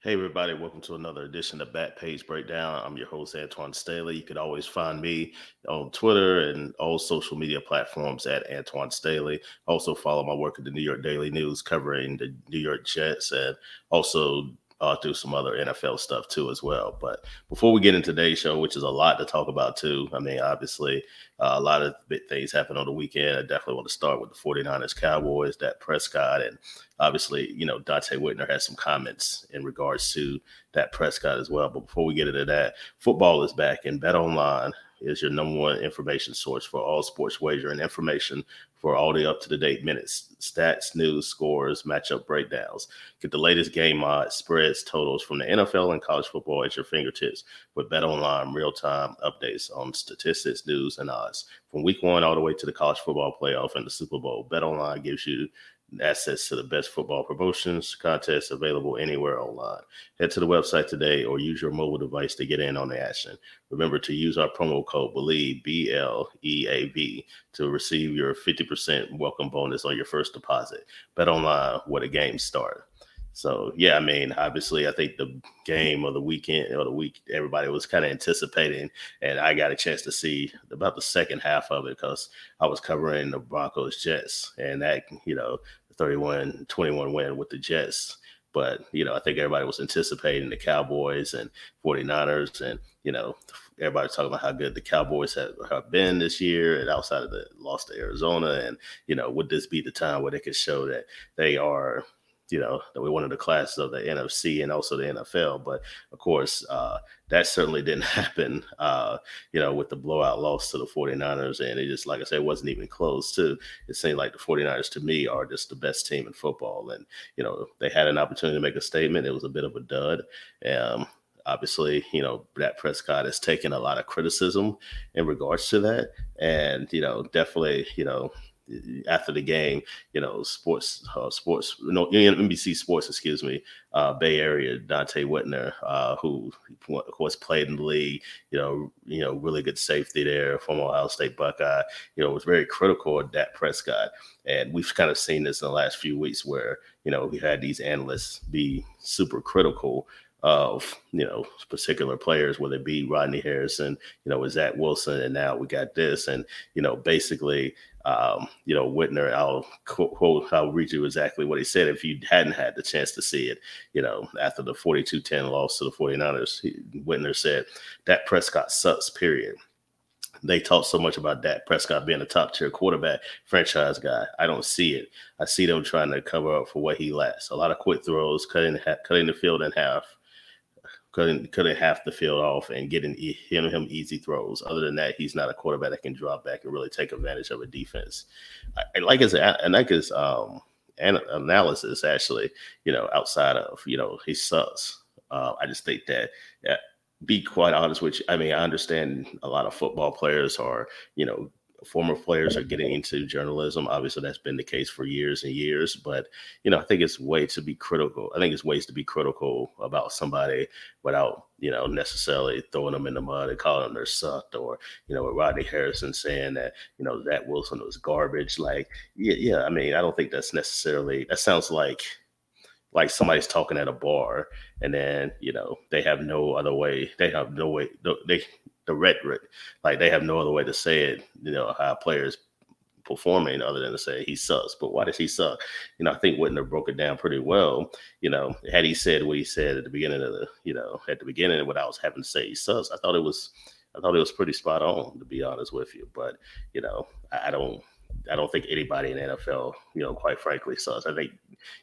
Hey, everybody, welcome to another edition of Back Page Breakdown. I'm your host, Antwan Staley. You could always find me on Twitter and all social media platforms at Antwan Staley. Also, follow my work at the New York Daily News covering the New York Jets and also uh, do some other NFL stuff too as well. But before we get into today's show, which is a lot to talk about too, I mean, obviously uh, a lot of big things happened on the weekend. I definitely want to start with the 49ers Cowboys, Dak Prescott, and obviously, you know, Donte Whitner has some comments in regards to Dak Prescott as well. But before we get into that, football is back and Bet Online is your number one information source for all sports wagering information for all the up to the date minutes, stats, news, scores, matchup breakdowns. Get the latest game odds, spreads, totals from the NFL and college football at your fingertips with Bet Online real time updates on statistics, news, and odds. From week one all the way to the college football playoff and the Super Bowl, Bet Online gives you access to the best football promotions, contests available anywhere online. Head to the website today or use your mobile device to get in on the action. Remember to use our promo code BLEAV, B L E A V, to receive your 50% welcome bonus on your first deposit. Bet online where the games start. So yeah, I mean, obviously, I think the game of the weekend or the week everybody was kind of anticipating, and I got a chance to see about the second half of it because I was covering the Broncos Jets, and that you know, 31-21 win with the Jets. But you know, I think everybody was anticipating the Cowboys and 49ers, and you know, everybody's talking about how good the Cowboys have, have been this year and outside of the loss to Arizona. And, you know, would this be the time where they could show that they are you know, that we wanted the classes of the NFC and also the NFL. But of course, uh, that certainly didn't happen, uh, you know, with the blowout loss to the 49ers. And it just, like I said, wasn't even close, To It seemed like the 49ers, to me, are just the best team in football. And, you know, they had an opportunity to make a statement. It was a bit of a dud. Um, obviously, you know, Dak Prescott has taken a lot of criticism in regards to that. And, you know, definitely, you know, after the game, you know, sports, uh, sports, no, NBC Sports, excuse me, uh, Bay Area, Donte Whitner, uh, who of course played in the league, you know, you know, really good safety there, from Ohio State Buckeye, you know, was very critical of Dak Prescott, and we've kind of seen this in the last few weeks where you know we had these analysts be super critical of you know particular players, whether it be Rodney Harrison, you know, was Zach Wilson, and now we got this, and you know, basically um, you know, Whitner, I'll quote, I'll read you exactly what he said if you hadn't had the chance to see it. You know, after the 42 10 loss to the 49ers, he, Whitner said, Dak Prescott sucks, period. They talk so much about Dak Prescott being a top tier quarterback, franchise guy. I don't see it. I see them trying to cover up for what he lacks. A lot of quick throws, cutting, cutting the field in half couldn't couldn't half the field off and getting him him easy throws. Other than that, he's not a quarterback that can drop back and really take advantage of a defense. I, like his I like his um analysis actually. You know, outside of you know he sucks. Uh, I just think that. Yeah, be quite honest with you. I mean, I understand a lot of football players are, you know, former players are getting into journalism. Obviously, that's been the case for years and years. But you know, I think it's way to be critical. I think it's ways to be critical about somebody without you know necessarily throwing them in the mud and calling them their sucked, or you know, with Rodney Harrison saying that you know Zach Wilson was garbage. Like, yeah, yeah. I mean, I don't think that's necessarily. That sounds like like somebody's talking at a bar and then you know they have no other way they have no way they the rhetoric. Like they have no other way to say it, you know, how players performing other than to say he sucks. But why does he suck? You know, I think Whitner broke it down pretty well. You know, had he said what he said at the beginning of the, you know, at the beginning what I was having to say he sucks, I thought it was I thought it was pretty spot on to be honest with you. But, you know, I don't I don't think anybody in NFL, you know, quite frankly, sucks. I think,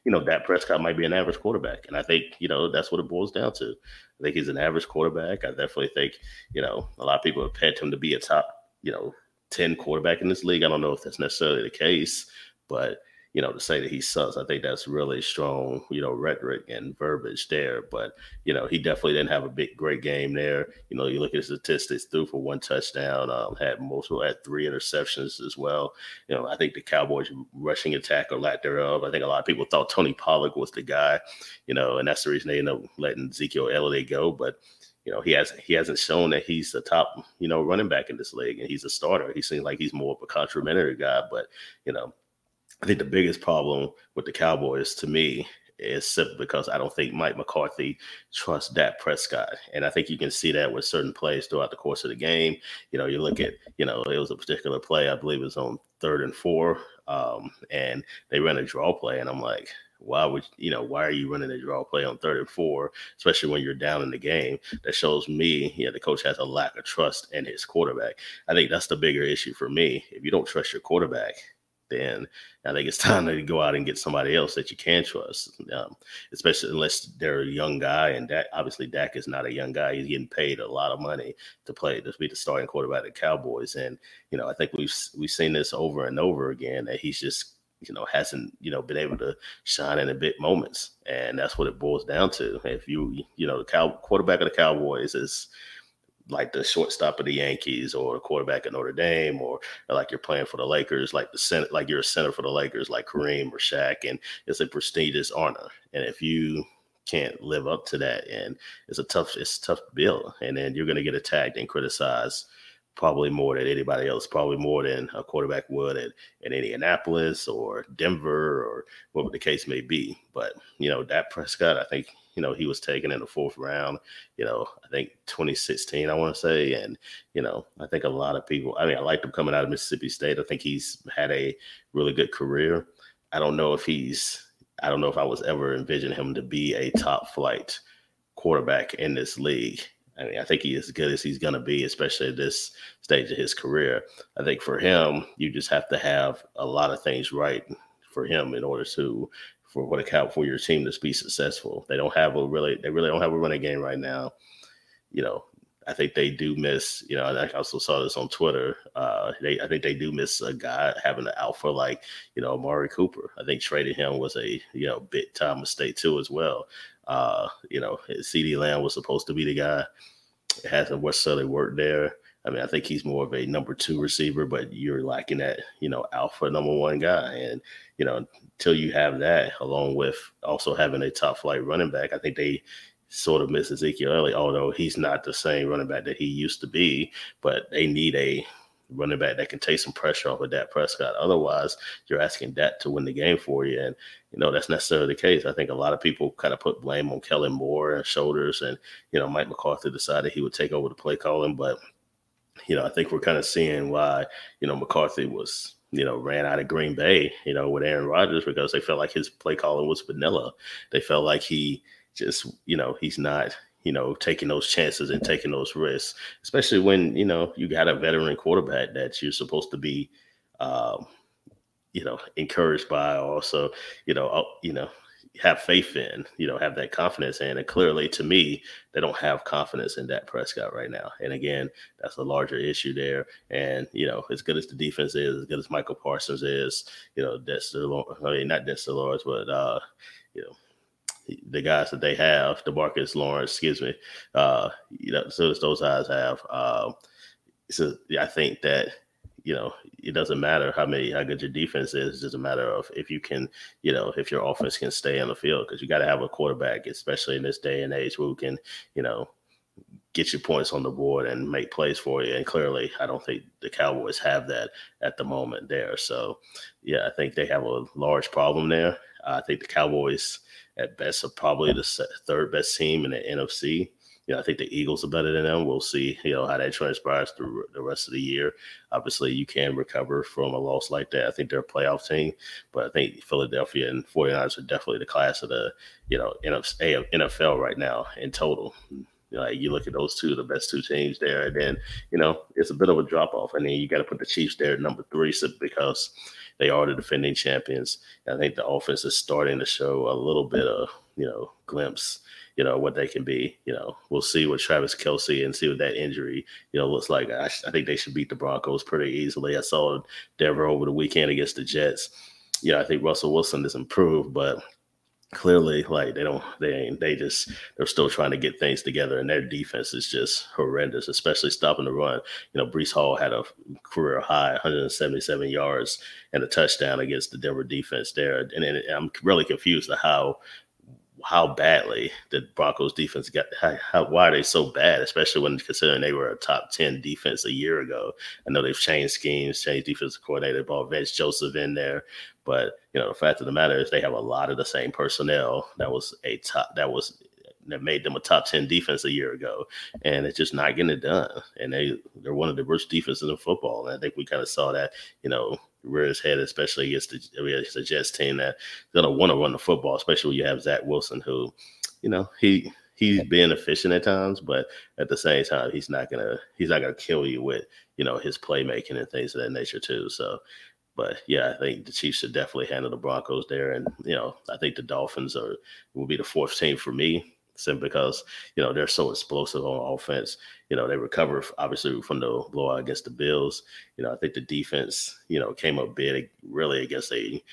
you know, Dak Prescott might be an average quarterback. And I think, you know, that's what it boils down to. I think he's an average quarterback. I definitely think, you know, a lot of people have pegged him to be a top, you know, 10 quarterback in this league. I don't know if that's necessarily the case, but you know, to say that he sucks, I think that's really strong, you know, rhetoric and verbiage there. But, you know, he definitely didn't have a big, great game there. You know, you look at his statistics, threw for one touchdown, um, had multiple, had three interceptions as well. You know, I think the Cowboys rushing attack or lack thereof, I think a lot of people thought Tony Pollard was the guy, you know, and that's the reason they ended up letting Ezekiel Elliott go. But, you know, he hasn't he hasn't shown that he's the top, you know, running back in this league and he's a starter. He seems like he's more of a complimentary guy, but you know, I think the biggest problem with the Cowboys to me is simply because I don't think Mike McCarthy trusts Dak Prescott. And I think you can see that with certain plays throughout the course of the game. You know, you look at, you know, it was a particular play, I believe it was on third and four, um, and they ran a draw play. And I'm like, why would you know why are you running a draw play on third and four, especially when you're down in the game? That shows me, yeah, the coach has a lack of trust in his quarterback. I think that's the bigger issue for me. If you don't trust your quarterback, then I think it's time to go out and get somebody else that you can trust, um, especially unless they're a young guy. And Dak, obviously, Dak is not a young guy. He's getting paid a lot of money to play to be the starting quarterback of the Cowboys. And you know, I think we've we've seen this over and over again that he's just you know hasn't you know been able to shine in the big moments, and that's what it boils down to. If you you know the cow quarterback of the Cowboys is like the shortstop of the Yankees or the quarterback at Notre Dame or, or, like you're playing for the Lakers, like the center, like you're a center for the Lakers, like Kareem or Shaq, and it's a prestigious honor. And if you can't live up to that, and it's a tough, it's tough to build, and then you're going to get attacked and criticized probably more than anybody else, probably more than a quarterback would at, in Indianapolis or Denver or whatever the case may be. But you know, Dak Prescott, I think you know, he was taken in the fourth round, you know, I think 2016, I want to say. And, you know, I think a lot of people, I mean, I liked him coming out of Mississippi State. I think he's had a really good career. I don't know if he's, I don't know if I was ever envisioning him to be a top flight quarterback in this league. I mean, I think he is as good as he's going to be, especially at this stage of his career. I think for him, you just have to have a lot of things right for him in order to for what account for your team to be successful. They don't have a really, they really don't have a running game right now. You know, I think they do miss, you know, I also saw this on Twitter. Uh, they, I think they do miss a guy having an alpha like, you know, Amari Cooper. I think trading him was a, you know, big time mistake too as well. Uh, you know, CeeDee Lamb was supposed to be the guy. It hasn't necessarily worked there. I mean, I think he's more of a number two receiver, but you're lacking that, you know, alpha number one guy. And, you know, until you have that, along with also having a top flight running back, I think they sort of miss Ezekiel Elliott, although he's not the same running back that he used to be, but they need a running back that can take some pressure off of Dak Prescott. Otherwise, you're asking Dak to win the game for you. And, you know, that's necessarily the case. I think a lot of people kind of put blame on Kellen Moore and shoulders. And, you know, Mike McCarthy decided he would take over the play calling. But you know, I think we're kind of seeing why, you know, McCarthy was, you know, ran out of Green Bay, you know, with Aaron Rodgers because they felt like his play calling was vanilla. They felt like he just, you know, he's not, you know, taking those chances and taking those risks, especially when, you know, you got a veteran quarterback that you're supposed to be, um, you know, encouraged by also, you know, uh, you know, have faith in, you know, have that confidence in. And clearly, to me, they don't have confidence in Dak Prescott right now. And again, that's a larger issue there. And you know, as good as the defense is, as good as Micah Parsons is, you know, Dexter, I mean, not Dexter Lawrence, but uh, you know, the guys that they have, DeMarcus Lawrence, excuse me, uh, you know, so as those guys have. Uh, so I think that you know, it doesn't matter how many how good your defense is. It's just a matter of if you can, you know, if your offense can stay on the field because you got to have a quarterback, especially in this day and age, who can, you know, get your points on the board and make plays for you. And clearly, I don't think the Cowboys have that at the moment there. So, yeah, I think they have a large problem there. I think the Cowboys, at best, are probably the third best team in the NFC you know, I think the Eagles are better than them. We'll see, you know, how that transpires through the rest of the year. Obviously, you can recover from a loss like that. I think they're a playoff team, but I think Philadelphia and 49ers are definitely the class of the, you know, NFL right now in total. You know, you look at those two, the best two teams there, and then, you know, it's a bit of a drop off. And then you got to put the Chiefs there number three because they are the defending champions. I think the offense is starting to show a little bit of, you know, glimpse you know what they can be. You know, we'll see what Travis Kelce and see what that injury you know looks like. I, I think they should beat the Broncos pretty easily. I saw Denver over the weekend against the Jets. You know, I think Russell Wilson has improved, but clearly like they don't they ain't they just they're still trying to get things together and their defense is just horrendous especially stopping the run you know Breece Hall had a career high 177 yards and a touchdown against the Denver defense there and, and I'm really confused to how how badly the Broncos defense got. How, how, why are they so bad? Especially when considering they were a top ten defense a year ago. I know they've changed schemes, changed defensive coordinator, brought Vance Joseph in there, But you know, the fact of the matter is they have a lot of the same personnel that was a top that was that made them a top 10 defense a year ago and it's just not getting it done. And they they're one of the worst defenses in football and i think we kind of saw that you know rear his head especially against the, against the jets team that's going to want to run the football especially when you have zach wilson who you know he he's being efficient at times but at the same time he's not gonna he's not gonna kill you with you know his playmaking and things of that nature too. So but yeah, I think the Chiefs should definitely handle the Broncos there, and you know, I think the Dolphins are will be the fourth team for me simply because you know they're so explosive on offense. You know they recover obviously from the blowout against the Bills. You know I think the defense you know came up big really against a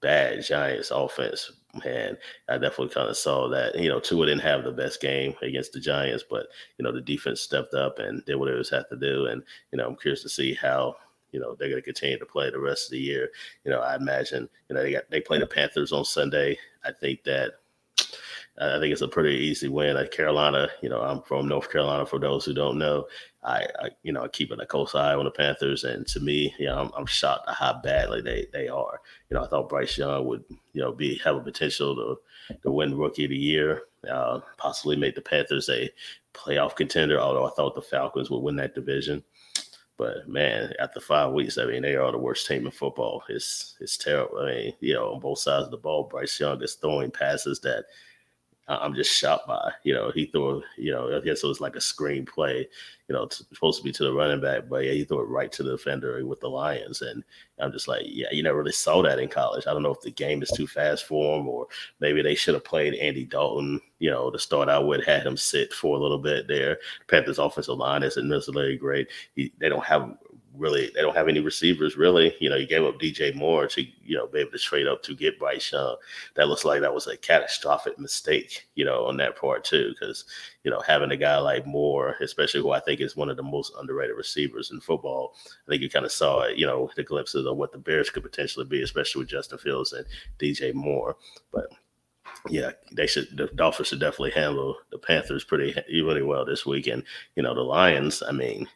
bad Giants offense. And I definitely kind of saw that you know Tua didn't have the best game against the Giants, but you know the defense stepped up and did what it was had to do. And you know I'm curious to see how you know they're going to continue to play the rest of the year. You know I imagine you know they got they play the Panthers on Sunday. I think that I think it's a pretty easy win. Like Carolina, you know, I'm from North Carolina. For those who don't know, I, I you know, keeping a close eye on the Panthers, and to me, you know, I'm, I'm, shocked at how badly they they are. You know, I thought Bryce Young would, you know, be have a potential to to win Rookie of the Year, uh, possibly make the Panthers a playoff contender. Although I thought the Falcons would win that division. But man, after five weeks, I mean, they are the worst team in football. It's it's terrible. I mean, you know, on both sides of the ball, Bryce Young is throwing passes that I'm just shocked by. You know, he threw, you know, I guess it was like a screenplay, you know, supposed to be to the running back, but yeah, he threw it right to the defender with the Lions. And I'm just like, yeah, you never really saw that in college. I don't know if the game is too fast for him or maybe they should have played Andy Dalton, you know, to start out with, had him sit for a little bit there. Panthers offensive line isn't necessarily great. He, they don't have really they don't have any receivers really. You know, you gave up DJ Moore to you know be able to trade up to get Bryce Young. That looks like that was a catastrophic mistake, you know, on that part too, because you know having a guy like Moore, especially who I think is one of the most underrated receivers in football, I think you kind of saw it, you know, the glimpses of what the Bears could potentially be, especially with Justin Fields and DJ Moore, but yeah, they should. The Dolphins should definitely handle the Panthers pretty really well this week, and you know the Lions. I mean,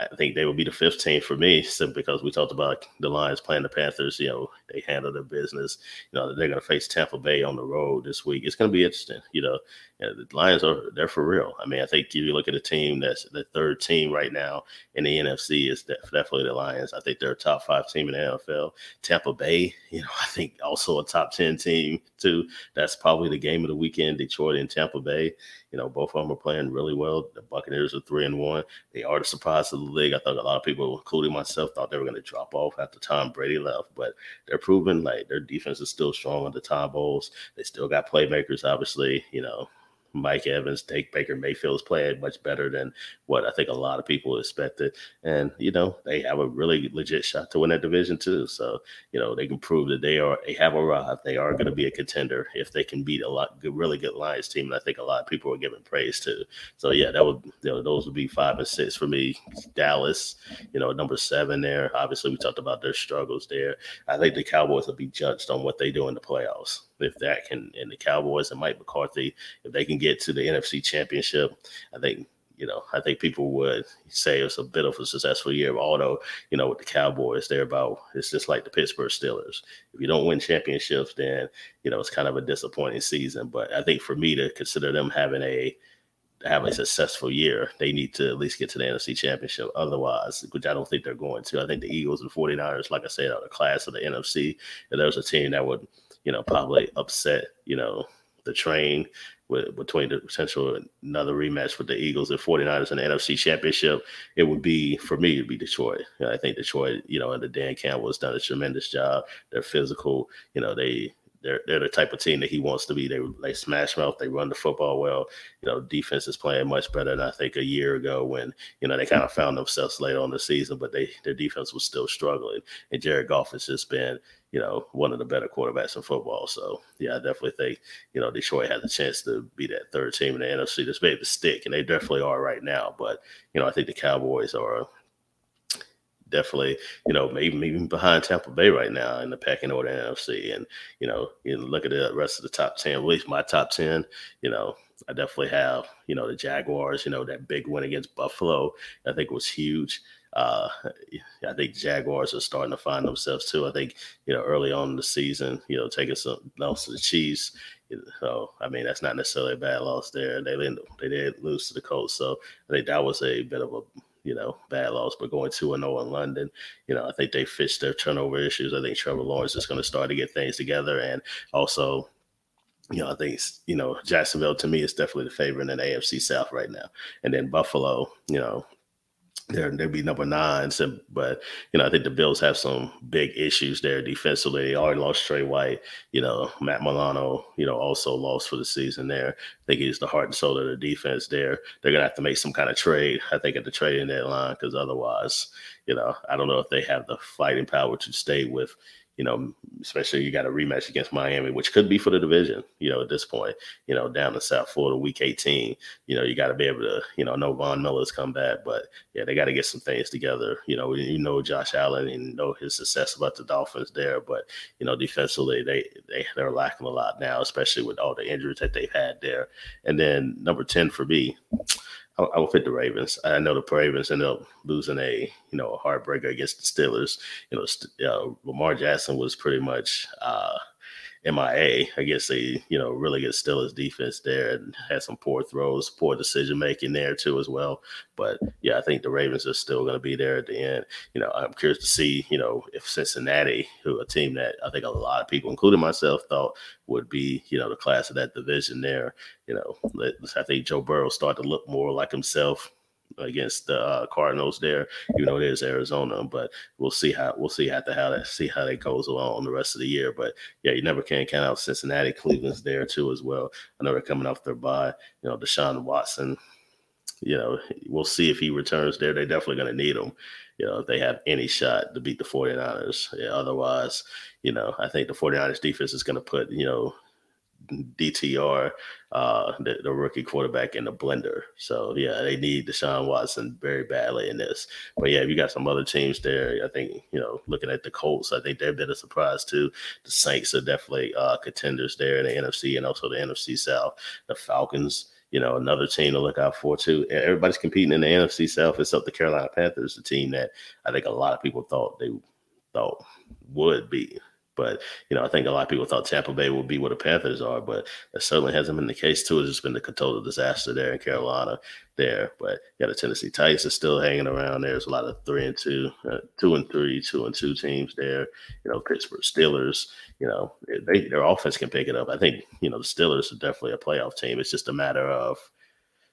I think they will be the 15th for me, simply because we talked about the Lions playing the Panthers. You know, they handle their business. You know, they're going to face Tampa Bay on the road this week. It's going to be interesting. You know, yeah, the Lions are they're for real. I mean, I think if you look at the team that's the third team right now in the NFC is definitely the Lions. I think they're a top five team in the NFL. Tampa Bay, you know, I think also a top ten team too. That's probably the game of the weekend. Detroit and Tampa Bay. You know, both of them are playing really well. The Buccaneers are three and one. They are the surprise of the league. I thought a lot of people, including myself, thought they were going to drop off after Tom Brady left, but they're proving like their defense is still strong under Todd Bowles. They still got playmakers, obviously. You know, Mike Evans, take Baker Mayfield's played much better than what I think a lot of people expected. And, you know, they have a really legit shot to win that division too. So, you know, they can prove that they are they have arrived. They are going to be a contender if they can beat a lot good, really good Lions team. I think a lot of people are giving praise to. So yeah, that would you know, those would be five and six for me. Dallas, you know, number seven there. Obviously we talked about their struggles there. I think the Cowboys will be judged on what they do in the playoffs if that can and the Cowboys and Mike McCarthy, if they can get to the NFC championship, I think you know, I think people would say it's a bit of a successful year. Although, you know, with the Cowboys, they're about it's just like the Pittsburgh Steelers. If you don't win championships, then you know it's kind of a disappointing season. But I think for me to consider them having a have a successful year, they need to at least get to the NFC Championship. Otherwise, which I don't think they're going to. I think the Eagles and 49ers, like I said, are the class of the NFC. If there's a team that would you know, probably upset, you know, the train with, between the potential another rematch with the Eagles and 49ers in the NFC Championship, it would be for me to be Detroit. I think Detroit, you know, under Dan Campbell has done a tremendous job. They're physical, you know, they they're they're the type of team that he wants to be. They they smash mouth, they run the football well. You know, defense is playing much better than I think a year ago when you know they kind of found themselves late on the season, but they their defense was still struggling. And Jared Goff has just been you know one of the better quarterbacks in football. So yeah, I definitely think you know Detroit has a chance to be that third team in the NFC that's maybe the stick, and they definitely are right now. But you know, I think the Cowboys are definitely, you know, maybe even behind Tampa Bay right now in the pecking order NFC. And, you know, you look at the rest of the top 10, at least my top 10, you know, I definitely have, you know, the Jaguars, you know, that big win against Buffalo, I think was huge. Uh, I think Jaguars are starting to find themselves too. I think you know early on in the season, you know, taking some loss to the Chiefs. So I mean, that's not necessarily a bad loss there. They didn't, they did lose to the Colts, so I think that was a bit of a you know bad loss. But going two and zero in London, you know, I think they fixed their turnover issues. I think Trevor Lawrence is going to start to get things together, and also you know, I think you know Jacksonville to me is definitely the favorite in the AFC South right now, and then Buffalo, you know, they're they'd be number nine. So, but you know, I think the Bills have some big issues there defensively. They already lost Trey White. You know, Matt Milano. You know, also lost for the season there. I think he's the heart and soul of the defense there. They're gonna have to make some kind of trade. I think at the trading deadline because otherwise, you know, I don't know if they have the fighting power to stay with you know, especially you got a rematch against Miami, which could be for the division, you know, at this point, you know, down to South Florida, week 18, you know, you got to be able to, you know, know Von Miller's come back, but yeah, they got to get some things together. You know, you know, Josh Allen and know his success about the Dolphins there, but, you know, defensively, they, they, they're lacking a lot now, especially with all the injuries that they've had there. And then number 10 for me, I, will fit the Ravens. I know the Ravens ended up losing a you know a heartbreaker against the Steelers. You know, uh, Lamar Jackson was pretty much uh, MIA I guess they, you know really good Steelers defense there, and had some poor throws, poor decision making there too as well. But yeah, I think the Ravens are still going to be there at the end. You know, I'm curious to see you know if Cincinnati, who a team that I think a lot of people, including myself, thought would be you know the class of that division there. You know, I think Joe Burrow started to look more like himself against the uh, Cardinals there, You know, it is Arizona. But we'll see how we'll see how, how that see how that goes along the rest of the year. But yeah, you never can count out Cincinnati. Cleveland's there too as well. I know they're coming off their bye. You know, Deshaun Watson. You know, we'll see if he returns there. They're definitely going to need him. You know, if they have any shot to beat the 49ers. Yeah, otherwise, you know, I think the 49ers defense is going to put, you know, DTR, uh, the, the, rookie quarterback in the blender. So yeah, they need Deshaun Watson very badly in this. But yeah, you got some other teams there. I think you know, looking at the Colts, I think they've been a surprise too. The Saints are definitely uh, contenders there in the NFC and also the NFC South. The Falcons. You know, another team to look out for too. Everybody's competing in the NFC South except the Carolina Panthers, the team that I think a lot of people thought they thought would be but you know, I think a lot of people thought Tampa Bay would be where the Panthers are, but that certainly hasn't been the case too. It's just been the total disaster there in Carolina there. But yeah, the Tennessee Titans are still hanging around. There's a lot of three and two, uh, two and three, two and two teams there. You know, Pittsburgh Steelers. You know, they, their offense can pick it up. I think you know the Steelers are definitely a playoff team. It's just a matter of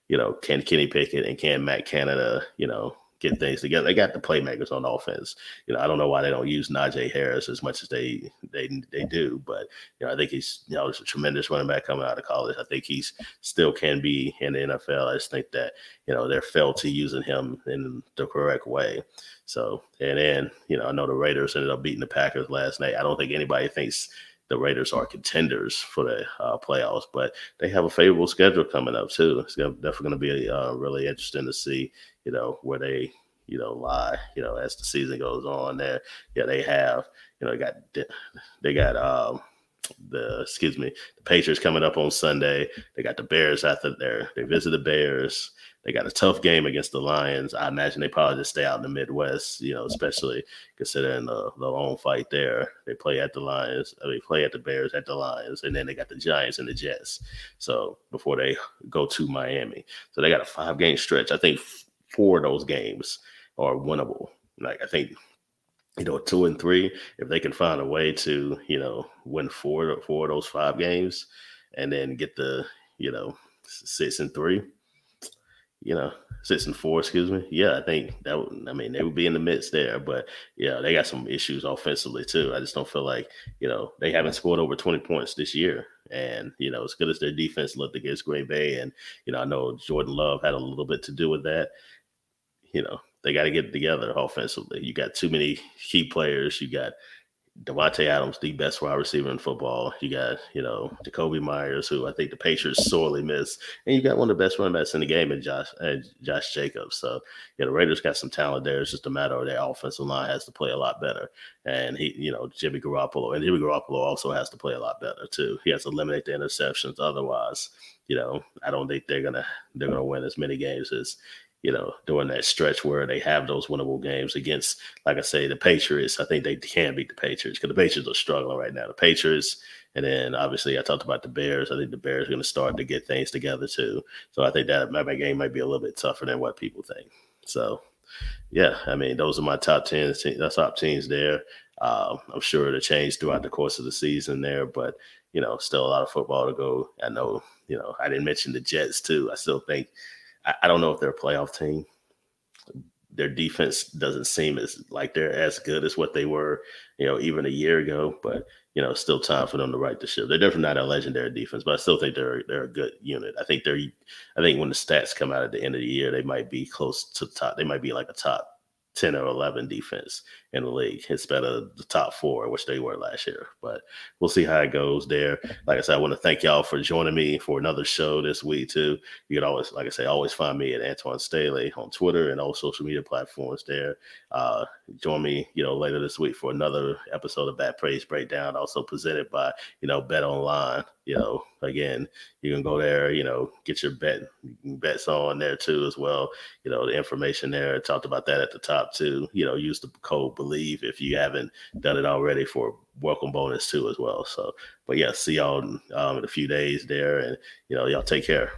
you know, can Kenny Pickett and can Matt Canada, you know, get things together. They got the playmakers on offense. You know, I don't know why they don't use Najee Harris as much as they they they do, but you know, I think he's you know, he's a tremendous running back coming out of college. I think he's still can be in the NFL. I just think that you know they're failed to using him in the correct way. So, and then you know, I know the Raiders ended up beating the Packers last night. I don't think anybody thinks the Raiders are contenders for the uh, playoffs, but they have a favorable schedule coming up too. It's definitely going to be uh, really interesting to see, you know, where they, you know, lie, you know, as the season goes on. There, yeah, they have, you know, they got they got um, the excuse me, the Patriots coming up on Sunday. They got the Bears after there. They visit the Bears. They got a tough game against the Lions. I imagine they probably just stay out in the Midwest, you know, especially considering the, the long fight there. They play at the Lions, they play at the Bears, at the Lions, and then they got the Giants and the Jets. So before they go to Miami, so they got a five game stretch. I think four of those games are winnable. Like I think you know, two and three, if they can find a way to, you know, win four four of those five games and then get the, you know, six and three, you know, six and four, excuse me. Yeah, I think that would, I mean, they would be in the midst there, but yeah, they got some issues offensively too. I just don't feel like, you know, they haven't scored over 20 points this year. And, you know, as good as their defense looked against Green Bay, and, you know, I know Jordan Love had a little bit to do with that, you know, they got to get together offensively. You got too many key players. You got Davante Adams, the best wide receiver in football. You got, you know, Jakobi Meyers, who I think the Patriots sorely miss, and you got one of the best running backs in the game, and Josh uh, Josh Jacobs. So, yeah, the Raiders got some talent there. It's just a matter of their offensive line has to play a lot better, and he, you know, Jimmy Garoppolo, and Jimmy Garoppolo also has to play a lot better too. He has to eliminate the interceptions. Otherwise, you know, I don't think they're gonna they're gonna win as many games as you know, during that stretch where they have those winnable games against, like I say, the Patriots. I think they can beat the Patriots because the Patriots are struggling right now. The Patriots, and then obviously I talked about the Bears. I think the Bears are going to start to get things together too. So I think that my game might be a little bit tougher than what people think. So yeah, I mean, those are my top 10 that's top teams there. Um, I'm sure it'll change throughout the course of the season there, but you know, still a lot of football to go. I know, you know, I didn't mention the Jets too. I still think I, I don't know if they're a playoff team. Their defense doesn't seem as like they're as good as what they were, you know, even a year ago. But you know, still time for them to right the ship. They're definitely not a legendary defense, but I still think they're they're a good unit. I think they're I think when the stats come out at the end of the year, they might be close to the top. They might be like a top 10 or 11 defense in the league. It's better the top four, which they were last year. But we'll see how it goes there. Like I said, I want to thank y'all for joining me for another show this week, too. You can always, like I say, always find me at Antwan Staley on Twitter and all social media platforms there. Uh, join me, you know, later this week for another episode of Back Page Breakdown, also presented by, you know, Bet Online. You know, again, you can go there, you know, get your bet bets on there too as well. You know, the information there. I talked about that at the top too. You know, use the code believe if you haven't done it already for welcome bonus too as well. So, but yeah, see y'all um, in a few days there, and you know, y'all take care.